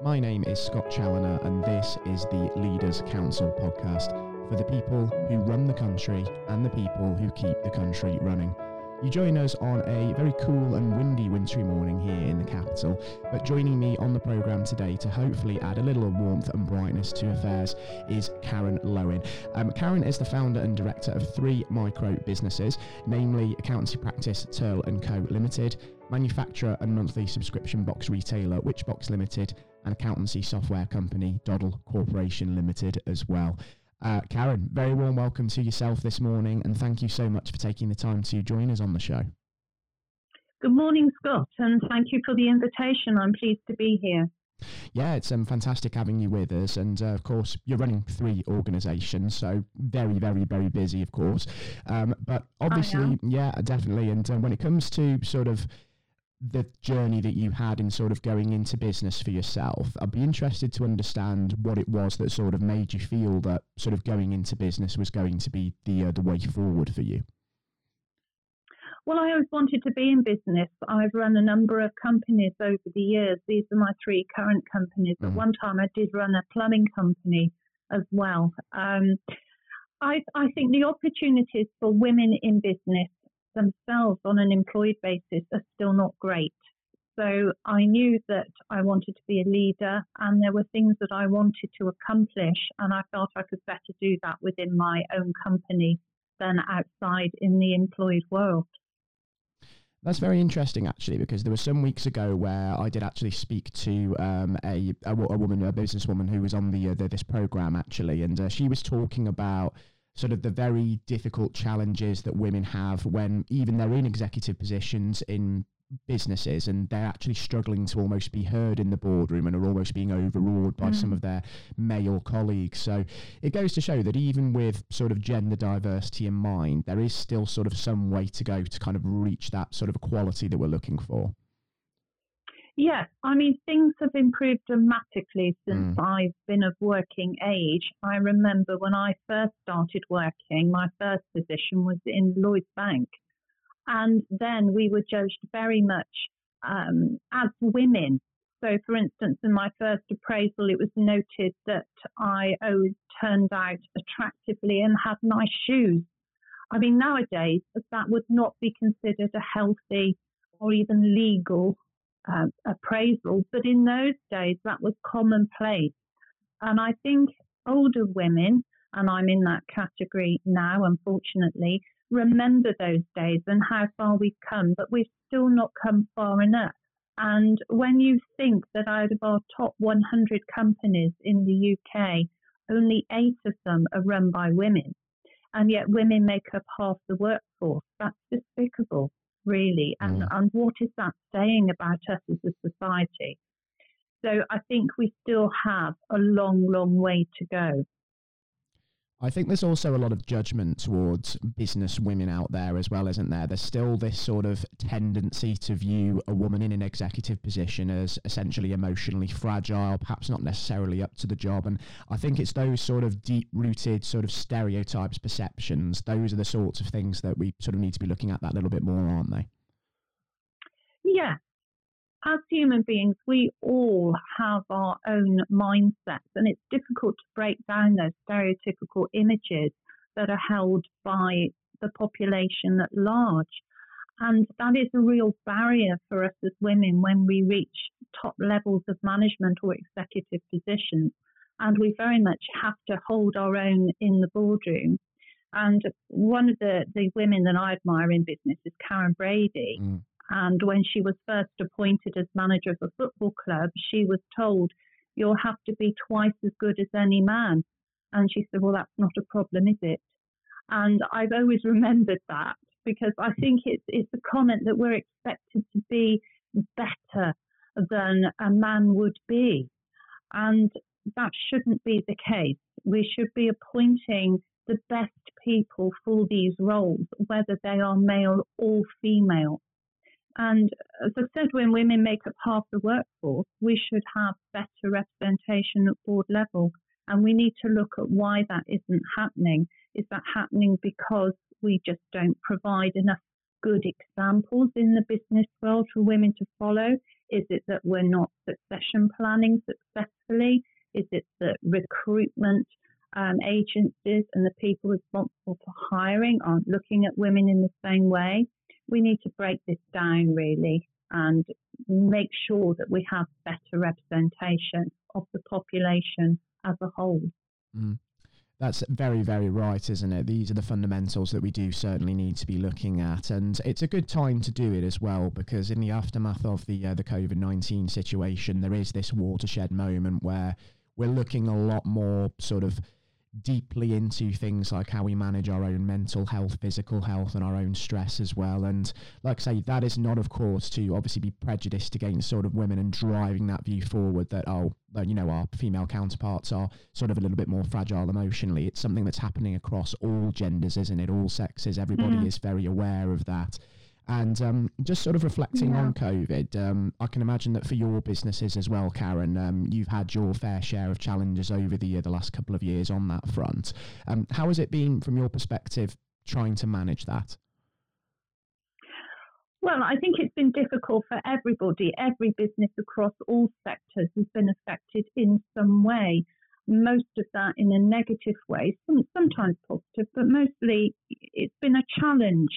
My name is Scott Challoner, and this is the Leaders Council podcast for the people who run the country and the people who keep the country running. You join us on a very cool and windy wintry morning here in the capital, but joining me on the programme today to hopefully add a little warmth and brightness to affairs is Karen Lowen. Um, Karen is the founder and director of three micro businesses, namely accountancy practice Turl & Co Limited, manufacturer and monthly subscription box retailer Witchbox Limited, and accountancy software company Doddle Corporation Limited as well. Uh, Karen, very warm welcome to yourself this morning, and thank you so much for taking the time to join us on the show. Good morning, Scott, and thank you for the invitation. I'm pleased to be here. Yeah, it's um, fantastic having you with us. And uh, of course, you're running three organisations, so very, very, very busy, of course. Um, but obviously, yeah, definitely. And uh, when it comes to sort of the journey that you had in sort of going into business for yourself. I'd be interested to understand what it was that sort of made you feel that sort of going into business was going to be the uh, the way forward for you. Well, I always wanted to be in business. I've run a number of companies over the years. These are my three current companies. Mm. At one time, I did run a plumbing company as well. Um, I, I think the opportunities for women in business themselves on an employed basis are still not great. So I knew that I wanted to be a leader and there were things that I wanted to accomplish, and I felt I could better do that within my own company than outside in the employed world. That's very interesting, actually, because there were some weeks ago where I did actually speak to um, a, a, a woman, a businesswoman who was on the, uh, the this program actually, and uh, she was talking about sort of the very difficult challenges that women have when even they're in executive positions in businesses and they're actually struggling to almost be heard in the boardroom and are almost being overruled by mm. some of their male colleagues. So it goes to show that even with sort of gender diversity in mind, there is still sort of some way to go to kind of reach that sort of equality that we're looking for. Yes, I mean, things have improved dramatically since mm. I've been of working age. I remember when I first started working, my first position was in Lloyds Bank. And then we were judged very much um, as women. So, for instance, in my first appraisal, it was noted that I always turned out attractively and had nice shoes. I mean, nowadays, that would not be considered a healthy or even legal uh, appraisal, but in those days that was commonplace. And I think older women, and I'm in that category now, unfortunately, remember those days and how far we've come, but we've still not come far enough. And when you think that out of our top 100 companies in the UK, only eight of them are run by women, and yet women make up half the workforce, that's despicable really, and, mm. and what is that saying about us as a society? So I think we still have a long, long way to go. I think there's also a lot of judgment towards business women out there as well, isn't there? There's still this sort of tendency to view a woman in an executive position as essentially emotionally fragile, perhaps not necessarily up to the job. And I think it's those sort of deep rooted sort of stereotypes, perceptions, those are the sorts of things that we sort of need to be looking at that a little bit more, aren't they? Yeah, as human beings, we all have our own mindsets, and it's difficult to break down those stereotypical images that are held by the population at large. And that is a real barrier for us as women when we reach top levels of management or executive positions. And we very much have to hold our own in the boardroom. And one of the, the women that I admire in business is Karren Brady. Mm. And when she was first appointed as manager of a football club, she was told, You'll have to be twice as good as any man. And she said, Well, that's not a problem, is it? And I've always remembered that because I think it's, it's a comment that we're expected to be better than a man would be. And that shouldn't be the case. We should be appointing the best people for these roles, whether they are male or female. And as I said, when women make up half the workforce, we should have better representation at board level. And we need to look at why that isn't happening. Is that happening because we just don't provide enough good examples in the business world for women to follow? Is it that we're not succession planning successfully? Is it that recruitment um, agencies and the people responsible for hiring aren't looking at women in the same way? We need to break this down really and make sure that we have better representation of the population as a whole. Mm. That's very, very right, isn't it? These are the fundamentals that we do certainly need to be looking at, and it's a good time to do it as well because in the aftermath of the uh, the COVID nineteen situation, there is this watershed moment where we're looking a lot more sort of deeply into things like how we manage our own mental health, physical health, and our own stress as well. And like I say, that is not, of course, to obviously be prejudiced against sort of women and driving that view forward that, oh, you know, our female counterparts are sort of a little bit more fragile emotionally. It's something that's happening across all genders, isn't it? All sexes. Everybody mm. is very aware of that. And um, just sort of reflecting yeah. on COVID, um, I can imagine that for your businesses as well, Karen, um, you've had your fair share of challenges over the uh, the last couple of years on that front. Um, how has it been from your perspective trying to manage that? Well, I think it's been difficult for everybody. Every business across all sectors has been affected in some way. Most of that in a negative way, sometimes positive, but mostly it's been a challenge.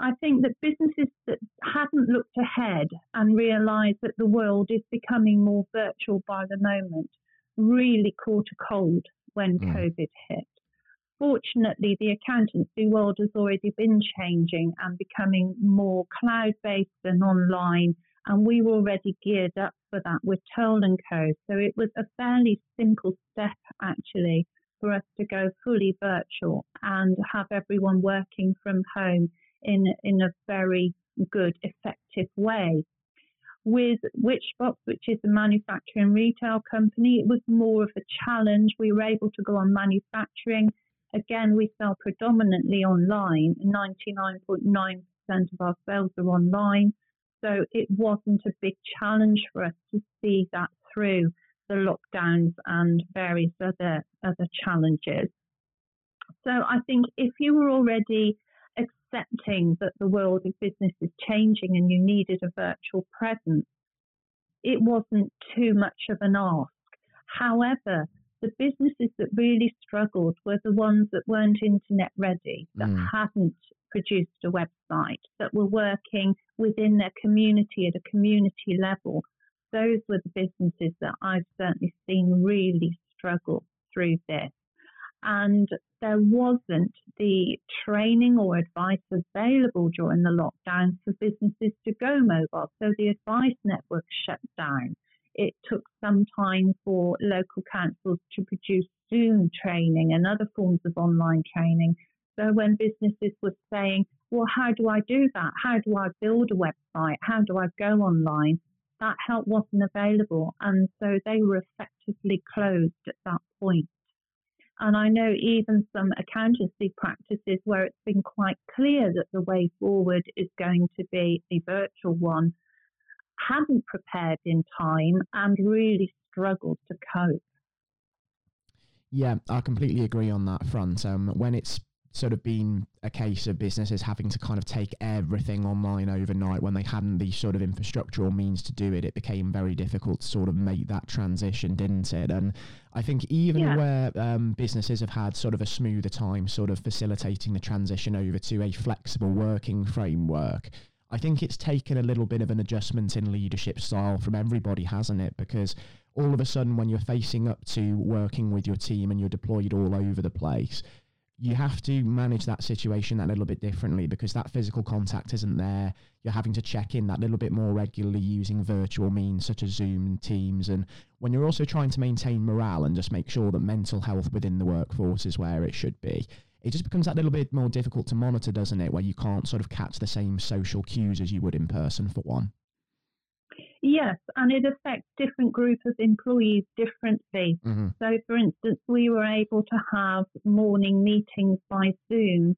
I think that businesses that hadn't looked ahead and realised that the world is becoming more virtual by the moment really caught a cold when mm. COVID hit. Fortunately, the accountancy world has already been changing and becoming more cloud based and online, and we were already geared up for that with Turl and Co. So it was a fairly simple step actually for us to go fully virtual and have everyone working from home in, in a very good, effective way. With Witchbox, which is a manufacturing retail company, it was more of a challenge. We were able to go on manufacturing. Again, we sell predominantly online. 99.9% of our sales are online. So it wasn't a big challenge for us to see that through the lockdowns and various other other challenges. So I think if you were already accepting that the world of business is changing and you needed a virtual presence, it wasn't too much of an ask. However, the businesses that really struggled were the ones that weren't internet ready, that mm. hadn't produced a website, that were working within their community at a community level. Those were the businesses that I've certainly seen really struggle through this and there wasn't the training or advice available during the lockdown for businesses to go mobile. So the advice network shut down. It took some time for local councils to produce Zoom training and other forms of online training. So when businesses were saying, well, how do I do that? How do I build a website? How do I go online? That help wasn't available. And so they were effectively closed at that point. And I know even some accountancy practices where it's been quite clear that the way forward is going to be a virtual one hadn't prepared in time and really struggled to cope. Yeah, I completely agree on that front. Um, when it's sort of been a case of businesses having to kind of take everything online overnight when they hadn't the sort of infrastructure or means to do it. It became very difficult to sort of make that transition, didn't it? And I think even yeah. where um, businesses have had sort of a smoother time sort of facilitating the transition over to a flexible working framework, I think it's taken a little bit of an adjustment in leadership style from everybody, hasn't it? Because all of a sudden, when you're facing up to working with your team and you're deployed all over the place, you have to manage that situation that little bit differently because that physical contact isn't there. You're having to check in that little bit more regularly using virtual means such as Zoom and Teams. And when you're also trying to maintain morale and just make sure that mental health within the workforce is where it should be, it just becomes that little bit more difficult to monitor, doesn't it? Where you can't sort of catch the same social cues as you would in person, for one. Yes, and it affects different groups of employees differently. Mm-hmm. So, for instance, we were able to have morning meetings by Zoom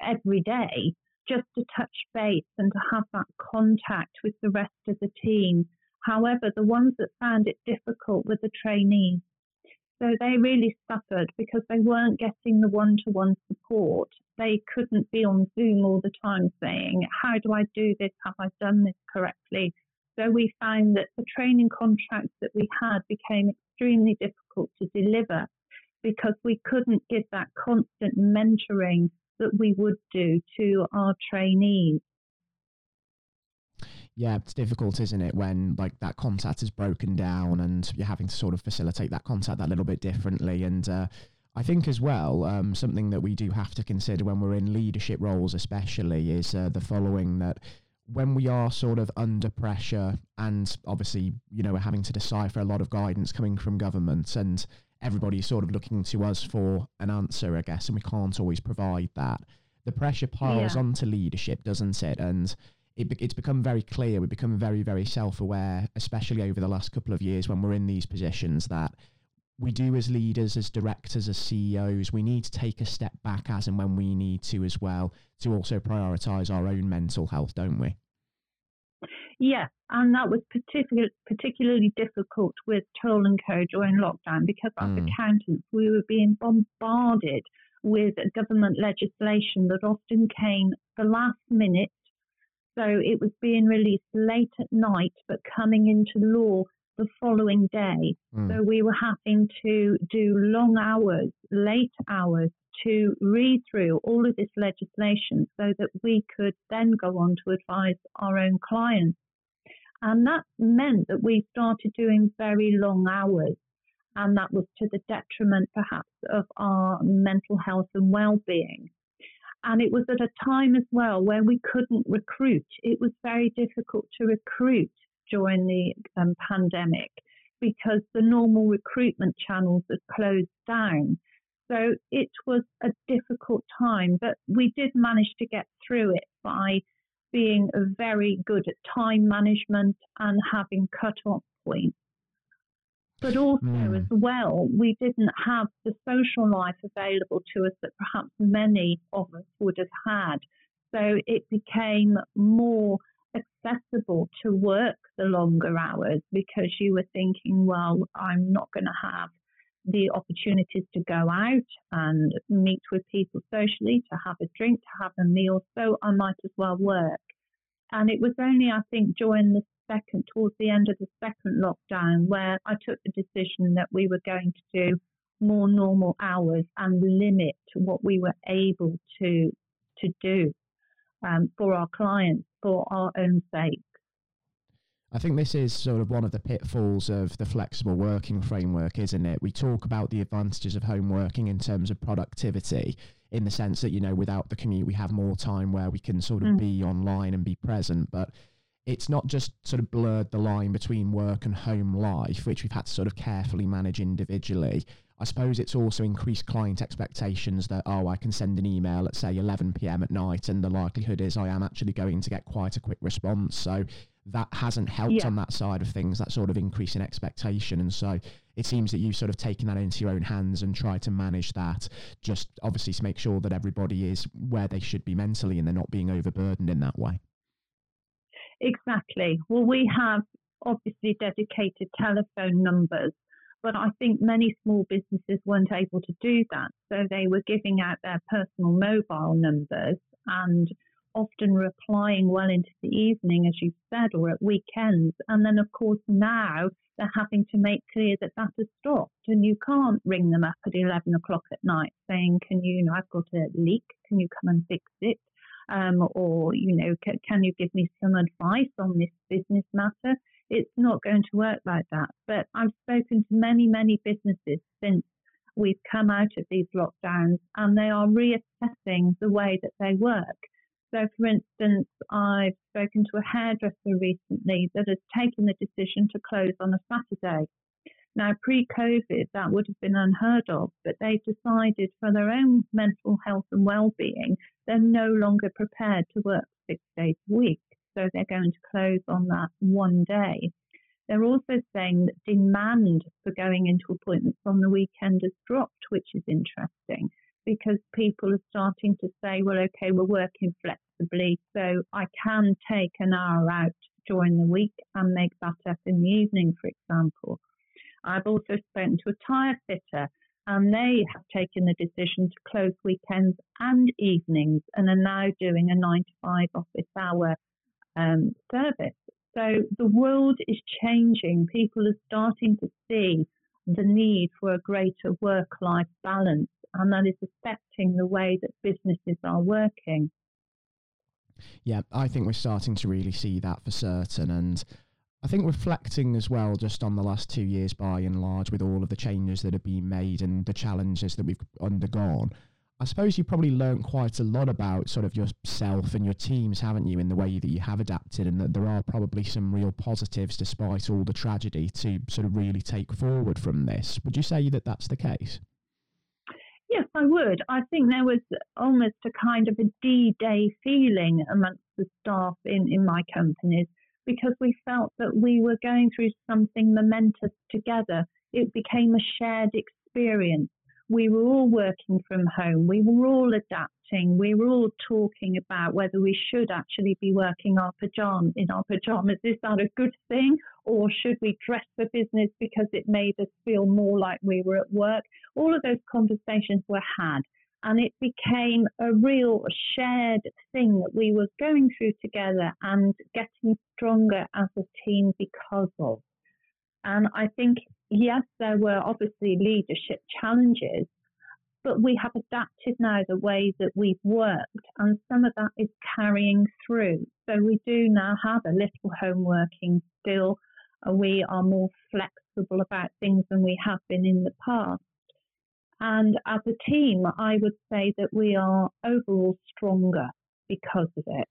every day just to touch base and to have that contact with the rest of the team. However, the ones that found it difficult were the trainees. So they really suffered because they weren't getting the one to one support. They couldn't be on Zoom all the time saying, How do I do this? Have I done this correctly? So we found that the training contracts that we had became extremely difficult to deliver because we couldn't give that constant mentoring that we would do to our trainees. Yeah, it's difficult, isn't it, when like that contact is broken down and you're having to sort of facilitate that contact that little bit differently. And uh, I think as well, um, something that we do have to consider when we're in leadership roles, especially, is uh, the following that when we are sort of under pressure and obviously, you know, we're having to decipher a lot of guidance coming from government and everybody's sort of looking to us for an answer, I guess, and we can't always provide that. The pressure piles yeah. onto leadership, doesn't it? And it, it's become very clear. We've become very, very self aware, especially over the last couple of years when we're in these positions that we do as leaders, as directors, as CEOs, we need to take a step back as and when we need to as well to also prioritize our own mental health, don't we? Yeah, and that was particular, particularly difficult with Turl and Co during lockdown because as mm. accountants we were being bombarded with government legislation that often came the last minute. So it was being released late at night but coming into law the following day. Mm. So we were having to do long hours, late hours to read through all of this legislation so that we could then go on to advise our own clients. And that meant that we started doing very long hours. And that was to the detriment, perhaps, of our mental health and well being. And it was at a time as well where we couldn't recruit. It was very difficult to recruit during the um, pandemic because the normal recruitment channels had closed down. So it was a difficult time, but we did manage to get through it by being very good at time management and having cut-off points. But also, mm. as well, we didn't have the social life available to us that perhaps many of us would have had. So it became more accessible to work the longer hours because you were thinking, well, I'm not going to have the opportunities to go out and meet with people socially, to have a drink, to have a meal. So I might as well work. And it was only, I think, during the second, towards the end of the second lockdown, where I took the decision that we were going to do more normal hours and limit what we were able to to do um, for our clients for our own sake. I think this is sort of one of the pitfalls of the flexible working framework, isn't it? We talk about the advantages of home working in terms of productivity, in the sense that, you know, without the commute, we have more time where we can sort of mm. be online and be present. But it's not just sort of blurred the line between work and home life, which we've had to sort of carefully manage individually. I suppose it's also increased client expectations that, oh, I can send an email at, say, 11 p.m. at night, and the likelihood is I am actually going to get quite a quick response. So that hasn't helped yeah. on that side of things, that sort of increase in expectation. And so it seems that you've sort of taken that into your own hands and tried to manage that, just obviously to make sure that everybody is where they should be mentally and they're not being overburdened in that way. Exactly. Well, we have obviously dedicated telephone numbers but I think many small businesses weren't able to do that. So they were giving out their personal mobile numbers and often replying well into the evening, as you said, or at weekends. And then, of course, now they're having to make clear that that has stopped and you can't ring them up at 11 o'clock at night saying, Can you, you know, I've got a leak, can you come and fix it? Um, or, you know, can, can you give me some advice on this business matter? it's not going to work like that. But I've spoken to many, many businesses since we've come out of these lockdowns and they are reassessing the way that they work. So, for instance, I've spoken to a hairdresser recently that has taken the decision to close on a Saturday. Now, pre COVID, that would have been unheard of, but they've decided for their own mental health and well being, they're no longer prepared to work six days a week so they're going to close on that one day. They're also saying that demand for going into appointments on the weekend has dropped, which is interesting because people are starting to say, well, okay, we're working flexibly, so I can take an hour out during the week and make that up in the evening, for example. I've also spoken to a tyre fitter and they have taken the decision to close weekends and evenings and are now doing a nine to five office hour um, service. So the world is changing. People are starting to see the need for a greater work life balance, and that is affecting the way that businesses are working. Yeah, I think we're starting to really see that for certain. And I think reflecting as well, just on the last two years by and large, with all of the changes that have been made and the challenges that we've undergone, I suppose you probably learned quite a lot about sort of yourself and your teams, haven't you, in the way that you have adapted, and that there are probably some real positives despite all the tragedy to sort of really take forward from this. Would you say that that's the case? Yes, I would. I think there was almost a kind of a D Day feeling amongst the staff in, in my companies because we felt that we were going through something momentous together. It became a shared experience we were all working from home. We were all adapting. We were all talking about whether we should actually be working our pajama in our pajamas. Is that a good thing? Or should we dress for business because it made us feel more like we were at work? All of those conversations were had. And it became a real shared thing that we were going through together and getting stronger as a team because of. And I think, yes, there were obviously leadership challenges, but we have adapted now the way that we've worked, and some of that is carrying through. So we do now have a little home working still. We are more flexible about things than we have been in the past. And as a team, I would say that we are overall stronger because of it.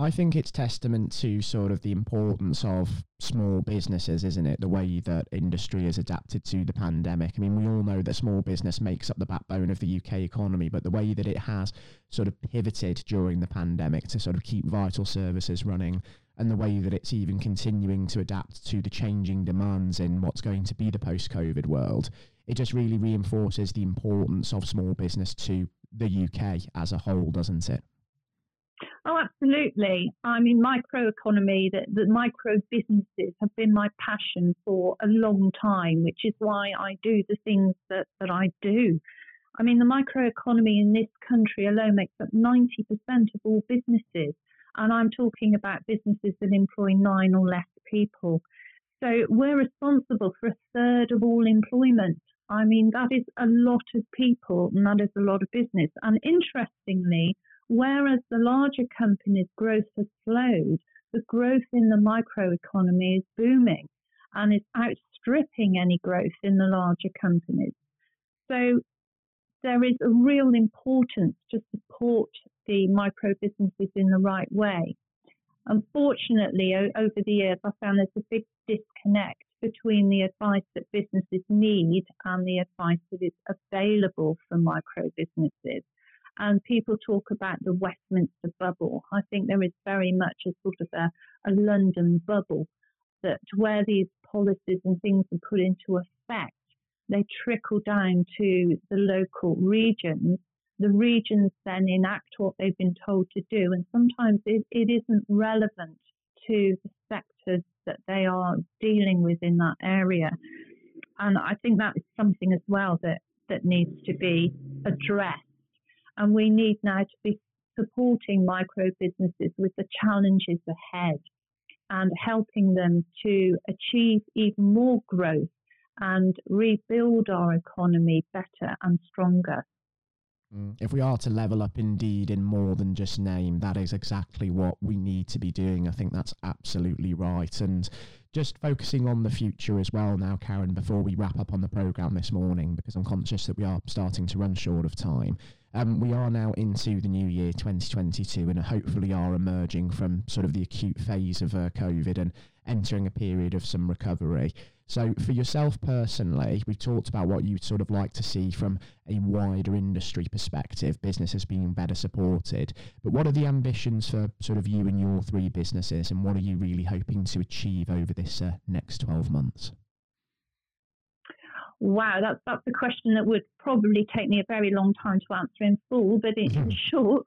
I think it's testament to sort of the importance of small businesses, isn't it? The way that industry has adapted to the pandemic. I mean, we all know that small business makes up the backbone of the UK economy, but the way that it has sort of pivoted during the pandemic to sort of keep vital services running and the way that it's even continuing to adapt to the changing demands in what's going to be the post COVID world, it just really reinforces the importance of small business to the UK as a whole, doesn't it? Oh, absolutely. I mean, microeconomy, the, the micro businesses have been my passion for a long time, which is why I do the things that, that I do. I mean, the microeconomy in this country alone makes up 90% of all businesses. And I'm talking about businesses that employ nine or less people. So we're responsible for a third of all employment. I mean, that is a lot of people and that is a lot of business. And interestingly, Whereas the larger companies' growth has slowed, the growth in the microeconomy is booming and is outstripping any growth in the larger companies. So there is a real importance to support the micro businesses in the right way. Unfortunately, over the years, I found there's a big disconnect between the advice that businesses need and the advice that is available for micro businesses and people talk about the Westminster bubble. I think there is very much a sort of a, a London bubble that where these policies and things are put into effect, they trickle down to the local regions. The regions then enact what they've been told to do, and sometimes it, it isn't relevant to the sectors that they are dealing with in that area. And I think that is something as well that, that needs to be addressed and we need now to be supporting micro businesses with the challenges ahead and helping them to achieve even more growth and rebuild our economy better and stronger. Mm. If we are to level up indeed in more than just name, that is exactly what we need to be doing. I think that's absolutely right. And just focusing on the future as well now, Karen, before we wrap up on the programme this morning, because I'm conscious that we are starting to run short of time. Um, we are now into the new year 2022 and hopefully are emerging from sort of the acute phase of uh, COVID and entering a period of some recovery. So, for yourself personally, we've talked about what you'd sort of like to see from a wider industry perspective, businesses being better supported. But what are the ambitions for sort of you and your three businesses, and what are you really hoping to achieve over this uh, next 12 months? Wow, that's that's a question that would probably take me a very long time to answer in full. But in, mm-hmm. short,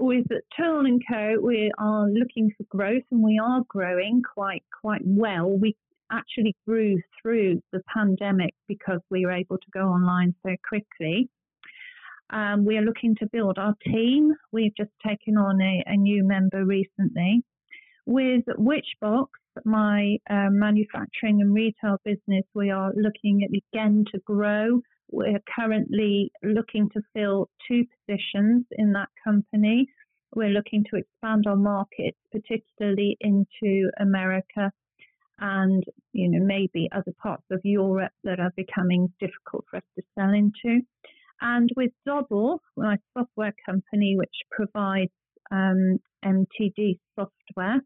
with Turl and Co, we are looking for growth, and we are growing quite quite well. We actually grew through the pandemic because we were able to go online so quickly. Um, we are looking to build our team. We've just taken on a, a new member recently. With Witchbox, my uh, manufacturing and retail business, we are looking at again to grow. We're currently looking to fill two positions in that company. We're looking to expand our markets, particularly into America and you know maybe other parts of Europe that are becoming difficult for us to sell into. And with Doddle, my software company, which provides um, MTD software,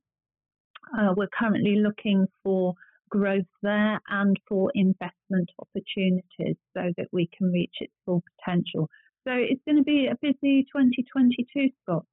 uh, we're currently looking for growth there and for investment opportunities so that we can reach its full potential. So it's going to be a busy 2022, Scott.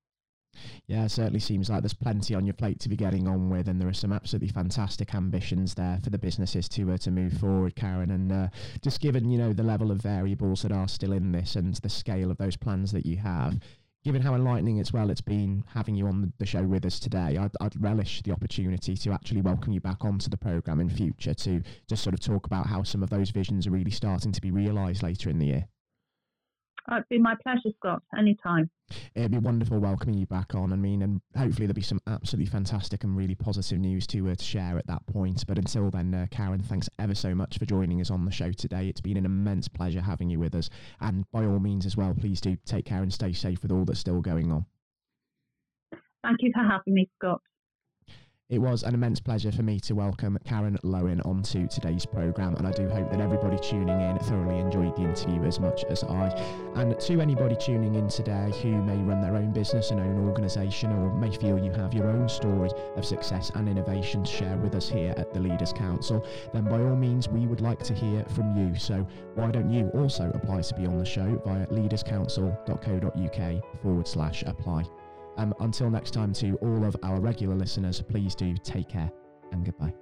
Yeah, it certainly seems like there's plenty on your plate to be getting on with, and there are some absolutely fantastic ambitions there for the businesses to uh, to move forward, Karen. And uh, just given you know the level of variables that are still in this and the scale of those plans that you have, given how enlightening as well it's been having you on the show with us today, I'd, I'd, relish the opportunity to actually welcome you back onto the program in future to just sort of talk about how some of those visions are really starting to be realised later in the year. It'd be my pleasure, Scott. Anytime. It'd be wonderful welcoming you back on. I mean, and hopefully there'll be some absolutely fantastic and really positive news to, uh, to share at that point. But until then, uh, Karen, thanks ever so much for joining us on the show today. It's been an immense pleasure having you with us. And by all means, as well, please do take care and stay safe with all that's still going on. Thank you for having me, Scott. It was an immense pleasure for me to welcome Karen Lowen onto today's programme, and I do hope that everybody tuning in thoroughly enjoyed the interview as much as I. And to anybody tuning in today who may run their own business and own organisation, or may feel you have your own story of success and innovation to share with us here at the Leaders Council, then by all means, we would like to hear from you. So why don't you also apply to be on the show via leaderscouncil.co.uk forward slash apply. Um, until next time, to all of our regular listeners, please do take care and goodbye.